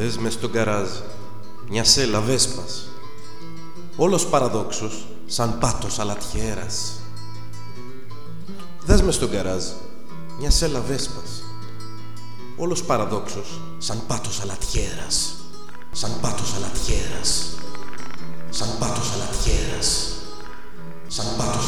Δες μες στον καράζ μια σέλα βέσπας. Όλος παραδόξος σαν πάτος αλατιέρας. Δες μες στον καράζ μια σέλα βέσπας. Όλος παραδόξος σαν πάτος αλατιέρας. Σαν πάτος αλατιέρας. Σαν πάτος αλατιέρας. Σαν πάτος